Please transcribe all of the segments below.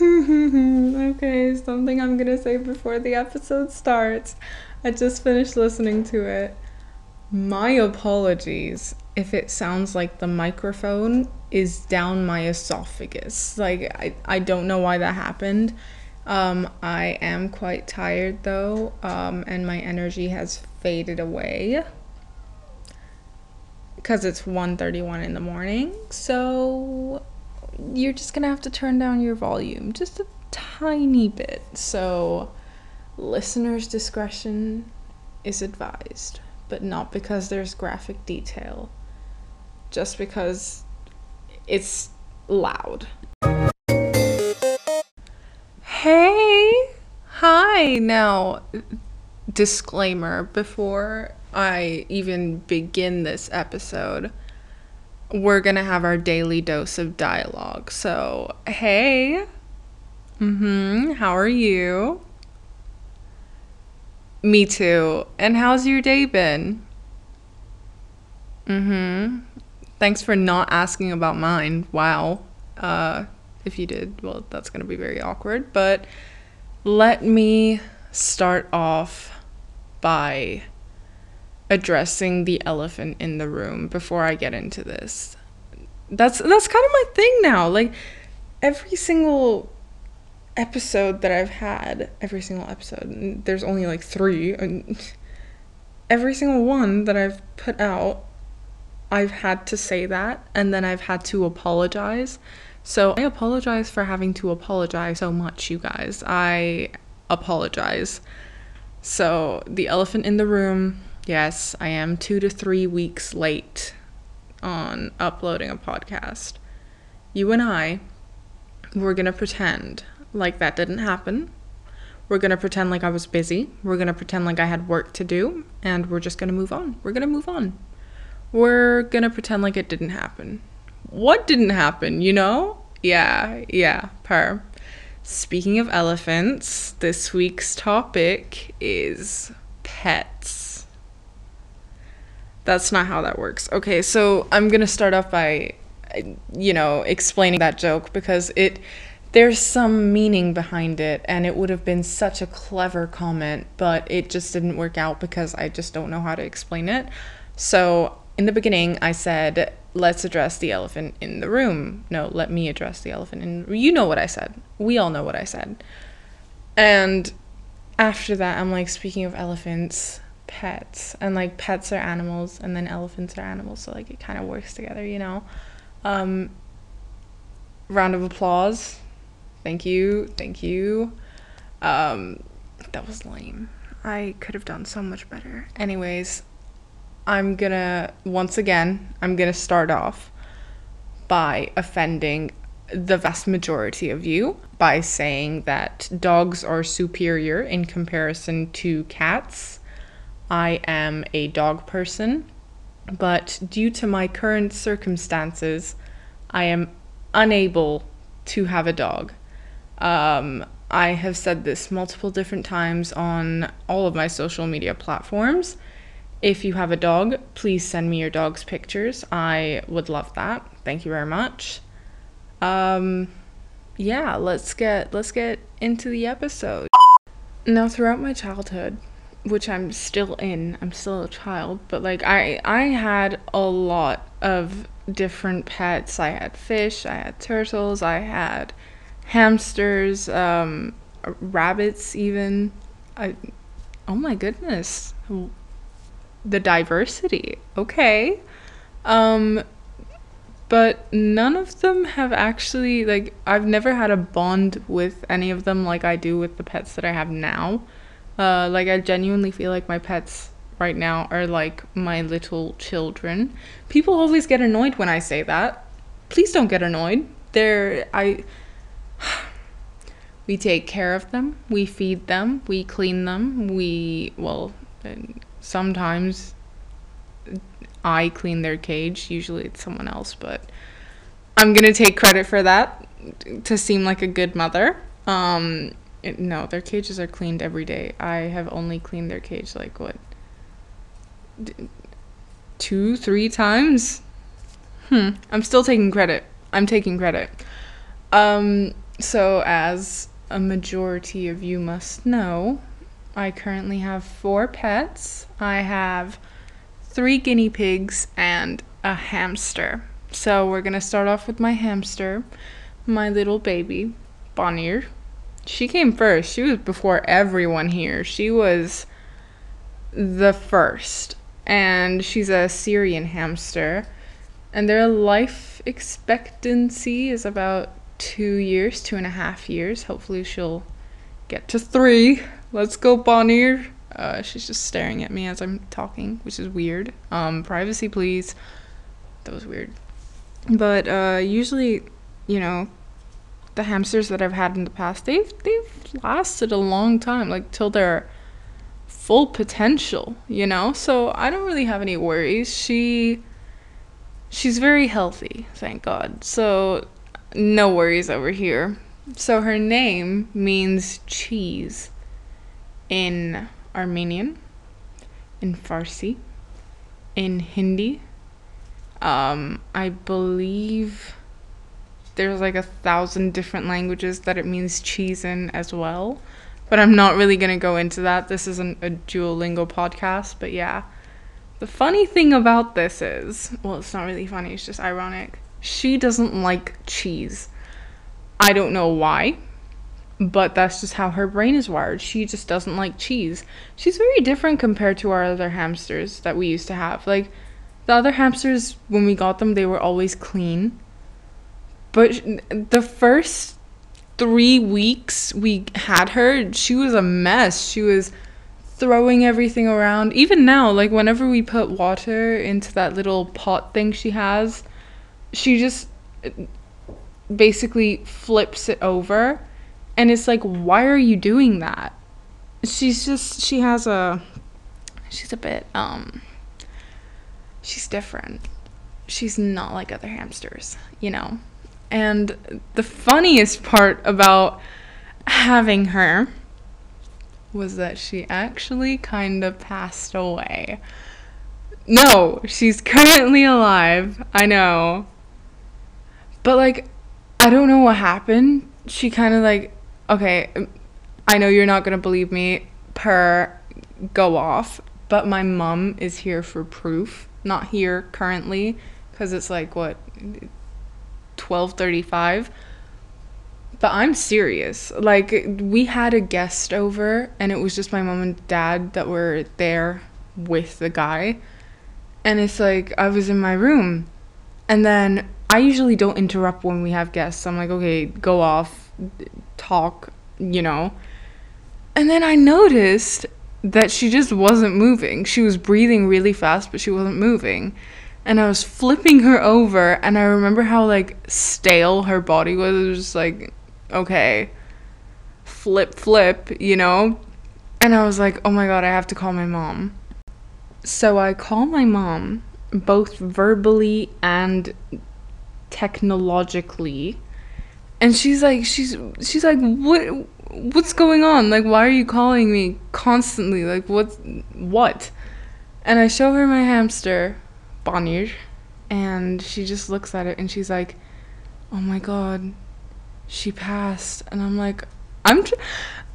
okay, something I'm gonna say before the episode starts. I just finished listening to it. My apologies if it sounds like the microphone is down my esophagus. Like, I, I don't know why that happened. Um, I am quite tired though, um, and my energy has faded away because it's 1.31 in the morning. So you're just gonna have to turn down your volume just a tiny bit. So listeners' discretion is advised, but not because there's graphic detail, just because it's loud. Hey! Hi! Now, disclaimer before I even begin this episode, we're gonna have our daily dose of dialogue. So, hey! Mm hmm, how are you? Me too. And how's your day been? Mm hmm. Thanks for not asking about mine. Wow. Uh, if you did, well, that's gonna be very awkward. But let me start off by addressing the elephant in the room before I get into this. That's that's kind of my thing now. Like every single episode that I've had, every single episode, there's only like 3 and every single one that I've put out I've had to say that and then I've had to apologize. So I apologize for having to apologize so much, you guys. I apologize. So, the elephant in the room, yes, I am two to three weeks late on uploading a podcast. You and I, we're gonna pretend like that didn't happen. We're gonna pretend like I was busy. We're gonna pretend like I had work to do, and we're just gonna move on. We're gonna move on. We're gonna pretend like it didn't happen. What didn't happen, you know? Yeah, yeah, per. Speaking of elephants, this week's topic is pets. That's not how that works. Okay, so I'm going to start off by you know, explaining that joke because it there's some meaning behind it and it would have been such a clever comment, but it just didn't work out because I just don't know how to explain it. So, in the beginning, I said let's address the elephant in the room. No, let me address the elephant in you know what I said. We all know what I said. And after that, I'm like speaking of elephants, pets, and like pets are animals and then elephants are animals, so like it kind of works together, you know. Um round of applause. Thank you. Thank you. Um that was lame. I could have done so much better. Anyways, I'm gonna, once again, I'm gonna start off by offending the vast majority of you by saying that dogs are superior in comparison to cats. I am a dog person, but due to my current circumstances, I am unable to have a dog. Um, I have said this multiple different times on all of my social media platforms if you have a dog, please send me your dog's pictures. I would love that. Thank you very much. Um yeah, let's get let's get into the episode. Now throughout my childhood, which I'm still in, I'm still a child, but like I I had a lot of different pets. I had fish, I had turtles, I had hamsters, um rabbits even. I oh my goodness the diversity. Okay. Um but none of them have actually like I've never had a bond with any of them like I do with the pets that I have now. Uh like I genuinely feel like my pets right now are like my little children. People always get annoyed when I say that. Please don't get annoyed. They're I we take care of them, we feed them, we clean them, we well sometimes I clean their cage. Usually it's someone else, but I'm going to take credit for that to seem like a good mother. Um, it, no, their cages are cleaned every day. I have only cleaned their cage like what? D- two, three times? Hmm. I'm still taking credit. I'm taking credit. Um, So, as a majority of you must know, I currently have four pets. I have three guinea pigs and a hamster. So, we're going to start off with my hamster, my little baby, Bonnier. She came first. She was before everyone here. She was the first. And she's a Syrian hamster. And their life expectancy is about two years, two and a half years. Hopefully, she'll get to three. Let's go, Bonnier. Uh, she's just staring at me as I'm talking, which is weird. Um, privacy, please. That was weird. But uh, usually, you know, the hamsters that I've had in the past, they've they've lasted a long time, like till their full potential, you know. So I don't really have any worries. She she's very healthy, thank God. So no worries over here. So her name means cheese in Armenian, in Farsi, in Hindi. Um, I believe there's like a thousand different languages that it means cheese in as well. But I'm not really gonna go into that. This isn't a Duolingo podcast, but yeah. The funny thing about this is, well, it's not really funny, it's just ironic. She doesn't like cheese. I don't know why, but that's just how her brain is wired. She just doesn't like cheese. She's very different compared to our other hamsters that we used to have. Like, the other hamsters, when we got them, they were always clean. But the first three weeks we had her, she was a mess. She was throwing everything around. Even now, like whenever we put water into that little pot thing she has, she just basically flips it over. And it's like, why are you doing that? She's just, she has a, she's a bit, um, she's different. She's not like other hamsters, you know? And the funniest part about having her was that she actually kind of passed away. No, she's currently alive. I know. But like I don't know what happened. She kind of like okay, um, I know you're not going to believe me per go off, but my mom is here for proof. Not here currently cuz it's like what 12:35 but I'm serious. Like we had a guest over and it was just my mom and dad that were there with the guy. And it's like I was in my room and then I usually don't interrupt when we have guests. I'm like, "Okay, go off, talk, you know." And then I noticed that she just wasn't moving. She was breathing really fast, but she wasn't moving and I was flipping her over and I remember how like stale her body was. It was just like, okay, flip, flip, you know? And I was like, oh my god, I have to call my mom. So I call my mom, both verbally and technologically. And she's like, she's she's like, what what's going on? Like, why are you calling me constantly? Like, what what? And I show her my hamster Bonnier, and she just looks at it and she's like, "Oh my god, she passed." And I'm like, "I'm tr-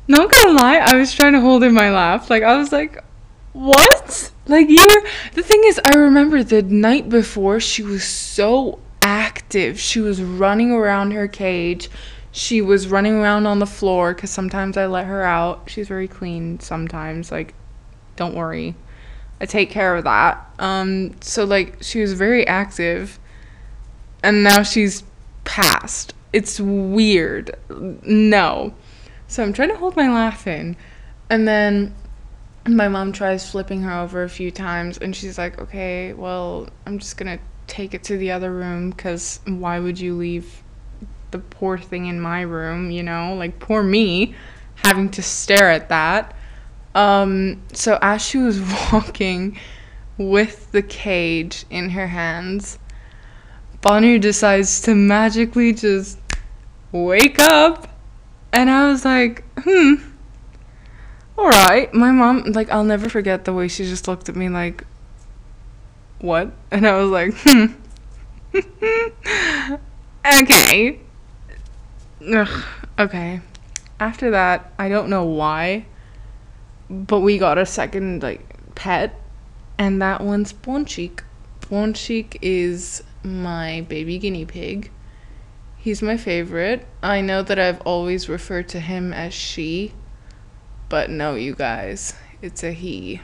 not gonna lie, I was trying to hold in my laugh. Like I was like, "What?" Like you're the thing is, I remember the night before she was so active. She was running around her cage. She was running around on the floor because sometimes I let her out. She's very clean sometimes. Like, don't worry. I take care of that. Um, so like she was very active, and now she's passed. It's weird. No. So I'm trying to hold my laugh in, and then my mom tries flipping her over a few times, and she's like, "Okay, well, I'm just gonna take it to the other room, cause why would you leave the poor thing in my room? You know, like poor me, having to stare at that." Um, so as she was walking with the cage in her hands, Bonnie decides to magically just wake up. And I was like, hmm. Alright. My mom, like, I'll never forget the way she just looked at me like, what? And I was like, hmm. okay. Ugh, okay. After that, I don't know why, but we got a second like pet, and that one's Bonchik. Bonchik is my baby guinea pig. He's my favorite. I know that I've always referred to him as she, but no, you guys, it's a he.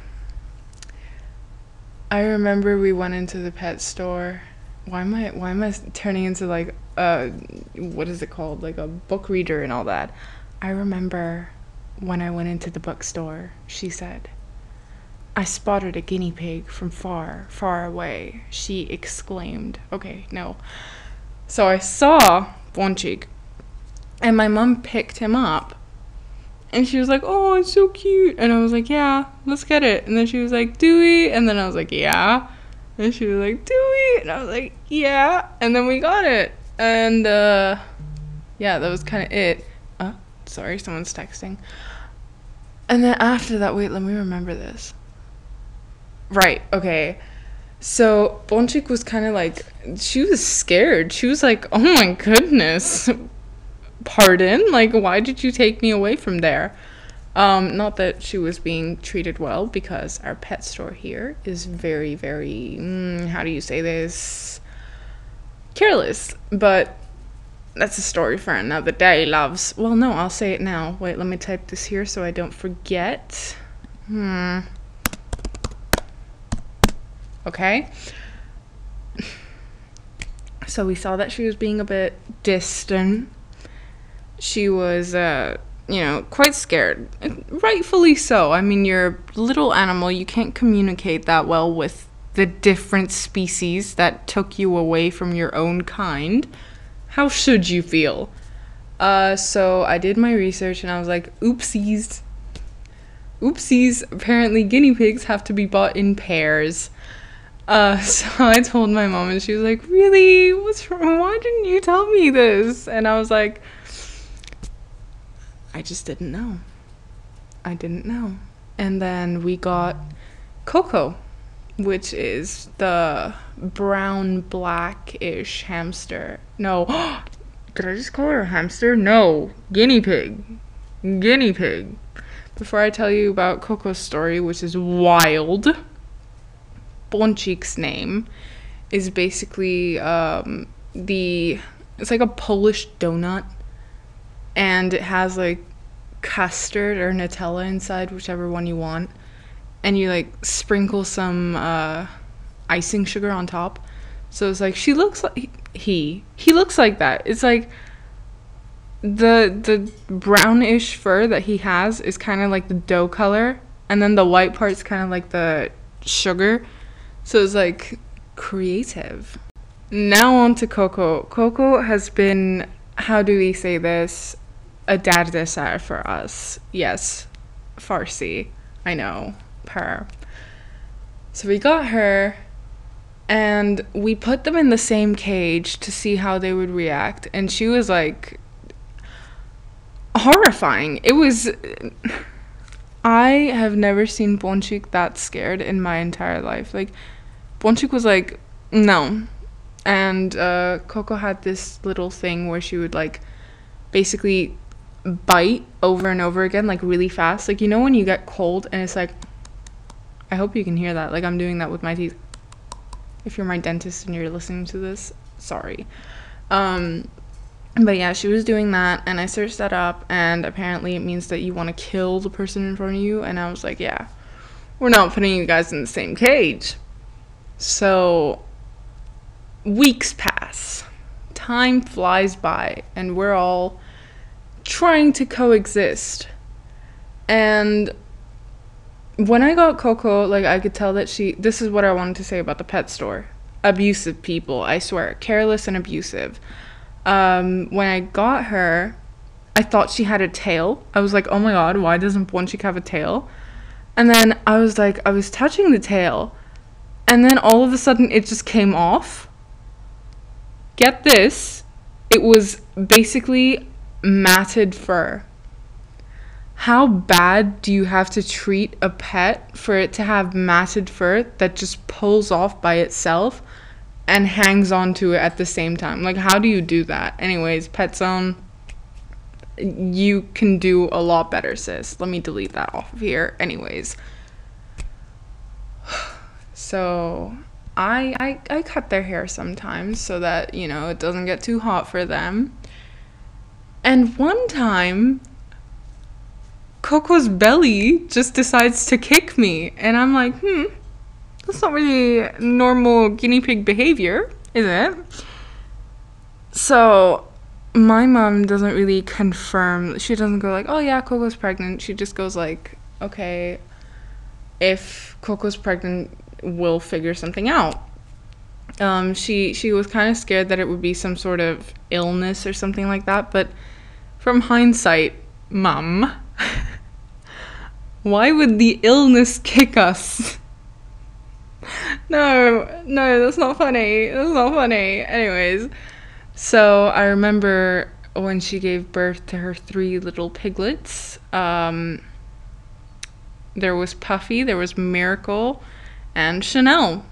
I remember we went into the pet store. Why am I why am I turning into like uh what is it called? Like a book reader and all that. I remember when I went into the bookstore, she said, I spotted a guinea pig from far, far away, she exclaimed. Okay, no. So I saw Bonchik, and my mom picked him up. And she was like, Oh, it's so cute. And I was like, Yeah, let's get it. And then she was like, Dewey. And then I was like, Yeah. And she was like, Dewey. And I was like, Yeah. And then we got it. And uh, yeah, that was kind of it. Sorry, someone's texting. And then after that, wait, let me remember this. Right, okay. So Bonchik was kind of like, she was scared. She was like, oh my goodness, pardon? Like, why did you take me away from there? Um, not that she was being treated well, because our pet store here is very, very, mm, how do you say this? Careless. But that's a story for another day, loves. Well, no, I'll say it now. Wait, let me type this here so I don't forget. Hmm. Okay. So we saw that she was being a bit distant. She was, uh, you know, quite scared. Rightfully so. I mean, you're a little animal. You can't communicate that well with the different species that took you away from your own kind. How should you feel? Uh, so I did my research and I was like, oopsies. Oopsies. Apparently, guinea pigs have to be bought in pairs. Uh, so I told my mom, and she was like, "Really? What's wrong? Why didn't you tell me this?" And I was like, "I just didn't know. I didn't know." And then we got Coco, which is the brown blackish hamster. No, did I just call her a hamster? No, guinea pig. Guinea pig. Before I tell you about Coco's story, which is wild. Bonchik's name is basically um, the it's like a Polish donut, and it has like custard or Nutella inside, whichever one you want, and you like sprinkle some uh, icing sugar on top. So it's like she looks like he he looks like that. It's like the the brownish fur that he has is kind of like the dough color, and then the white part's kind of like the sugar so it's like creative. Now on to Coco. Coco has been, how do we say this, a dardesar for us. Yes, Farsi. I know. Per. So we got her and we put them in the same cage to see how they would react and she was like horrifying. It was I have never seen Bonchik that scared in my entire life. Like Bonchik was like, no. And uh, Coco had this little thing where she would like basically bite over and over again, like really fast. Like, you know, when you get cold and it's like, I hope you can hear that. Like, I'm doing that with my teeth. If you're my dentist and you're listening to this, sorry. Um, but yeah, she was doing that, and I searched that up, and apparently it means that you want to kill the person in front of you. And I was like, yeah, we're not putting you guys in the same cage. So weeks pass, time flies by, and we're all trying to coexist. And when I got Coco, like I could tell that she this is what I wanted to say about the pet store. Abusive people, I swear, careless and abusive. Um, when I got her, I thought she had a tail. I was like, oh my god, why doesn't Bonchik have a tail? And then I was like, I was touching the tail, and then all of a sudden it just came off. Get this, it was basically matted fur. How bad do you have to treat a pet for it to have matted fur that just pulls off by itself and hangs on to it at the same time? Like, how do you do that? Anyways, Pet Zone, you can do a lot better, sis. Let me delete that off of here. Anyways. So I, I I cut their hair sometimes so that, you know, it doesn't get too hot for them. And one time Coco's belly just decides to kick me and I'm like, "Hmm, that's not really normal guinea pig behavior, is it?" So my mom doesn't really confirm. She doesn't go like, "Oh yeah, Coco's pregnant." She just goes like, "Okay, if Coco's pregnant, we'll figure something out." Um, she she was kind of scared that it would be some sort of illness or something like that, but from hindsight, mum, why would the illness kick us? no, no, that's not funny. That's not funny. Anyways, so I remember when she gave birth to her three little piglets. Um, there was Puffy, there was Miracle, and Chanel.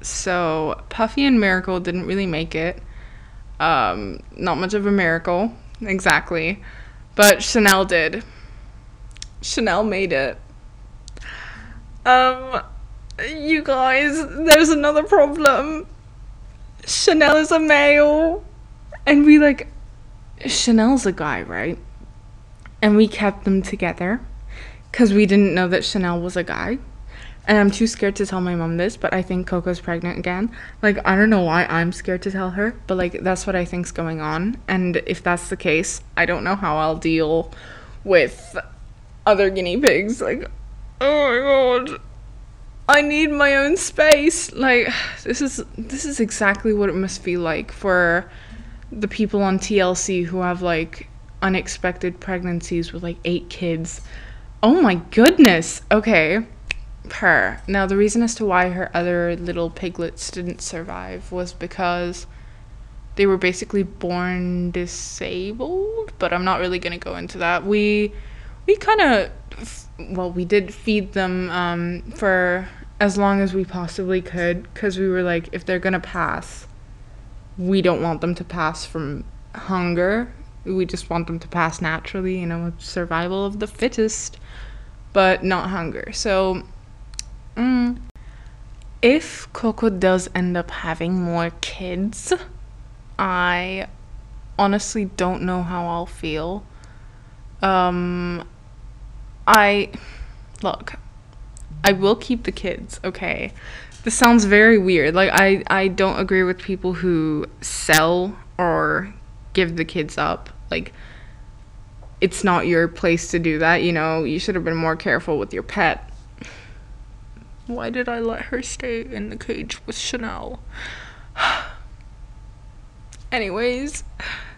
So Puffy and Miracle didn't really make it. Um, not much of a miracle, exactly. But Chanel did. Chanel made it. Um, you guys, there's another problem. Chanel is a male. And we like, Chanel's a guy, right? And we kept them together because we didn't know that Chanel was a guy. And I'm too scared to tell my mom this, but I think Coco's pregnant again. Like, I don't know why I'm scared to tell her, but like, that's what I think's going on. And if that's the case, I don't know how I'll deal with other guinea pigs. Like, oh my god. I need my own space. Like this is this is exactly what it must feel like for the people on TLC who have like unexpected pregnancies with like eight kids. Oh my goodness. Okay. Her. Now the reason as to why her other little piglets didn't survive was because they were basically born disabled, but I'm not really going to go into that. We we kind of well, we did feed them um, for as long as we possibly could because we were like, if they're gonna pass, we don't want them to pass from hunger. We just want them to pass naturally, you know, survival of the fittest, but not hunger. So, mm, if Coco does end up having more kids, I honestly don't know how I'll feel. Um, I look, I will keep the kids, okay? This sounds very weird. Like I I don't agree with people who sell or give the kids up. Like it's not your place to do that, you know. You should have been more careful with your pet. Why did I let her stay in the cage with Chanel? Anyways,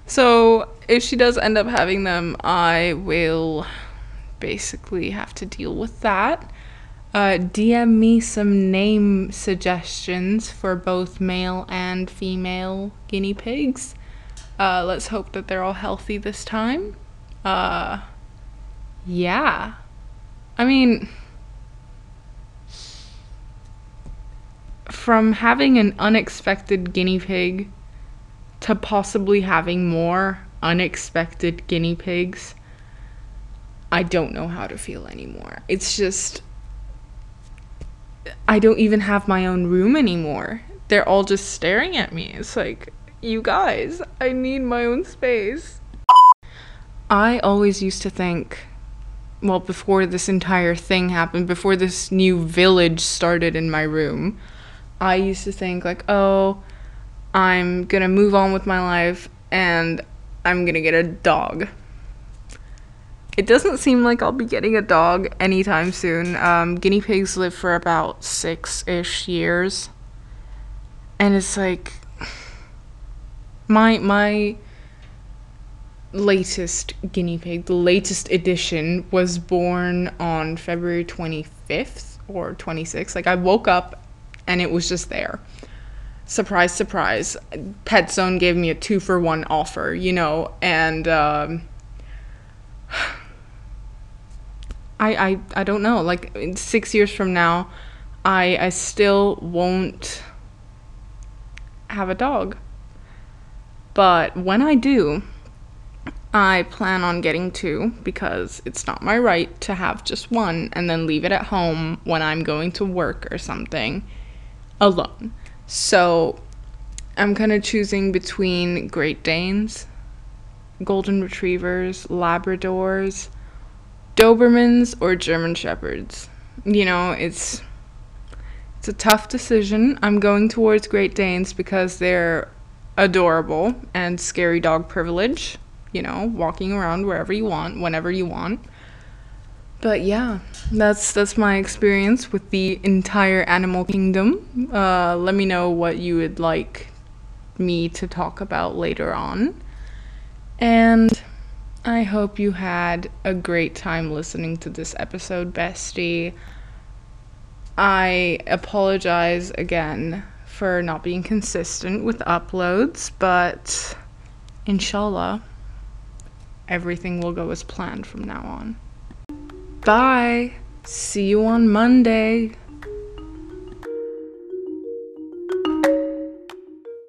so if she does end up having them, I will basically have to deal with that. Uh, DM me some name suggestions for both male and female guinea pigs. Uh, let's hope that they're all healthy this time. Uh, yeah. I mean, from having an unexpected guinea pig to possibly having more unexpected guinea pigs, I don't know how to feel anymore. It's just. I don't even have my own room anymore. They're all just staring at me. It's like, you guys, I need my own space. I always used to think, well, before this entire thing happened, before this new village started in my room, I used to think, like, oh, I'm gonna move on with my life and I'm gonna get a dog. It doesn't seem like I'll be getting a dog anytime soon. Um, guinea pigs live for about six ish years. And it's like my my latest guinea pig, the latest edition, was born on February 25th or 26th. Like I woke up and it was just there. Surprise, surprise. Pet Zone gave me a two for one offer, you know, and um, I, I I don't know. Like six years from now, I I still won't have a dog. But when I do, I plan on getting two because it's not my right to have just one and then leave it at home when I'm going to work or something alone. So I'm kind of choosing between Great Danes, Golden Retrievers, Labradors, Dobermans, or German Shepherds. You know, it's it's a tough decision. I'm going towards Great Danes because they're adorable and scary dog privilege you know, walking around wherever you want, whenever you want. But yeah, that's that's my experience with the entire animal kingdom. Uh, let me know what you would like me to talk about later on. And I hope you had a great time listening to this episode, bestie. I apologize again for not being consistent with uploads, but inshallah everything will go as planned from now on. Bye. See you on Monday.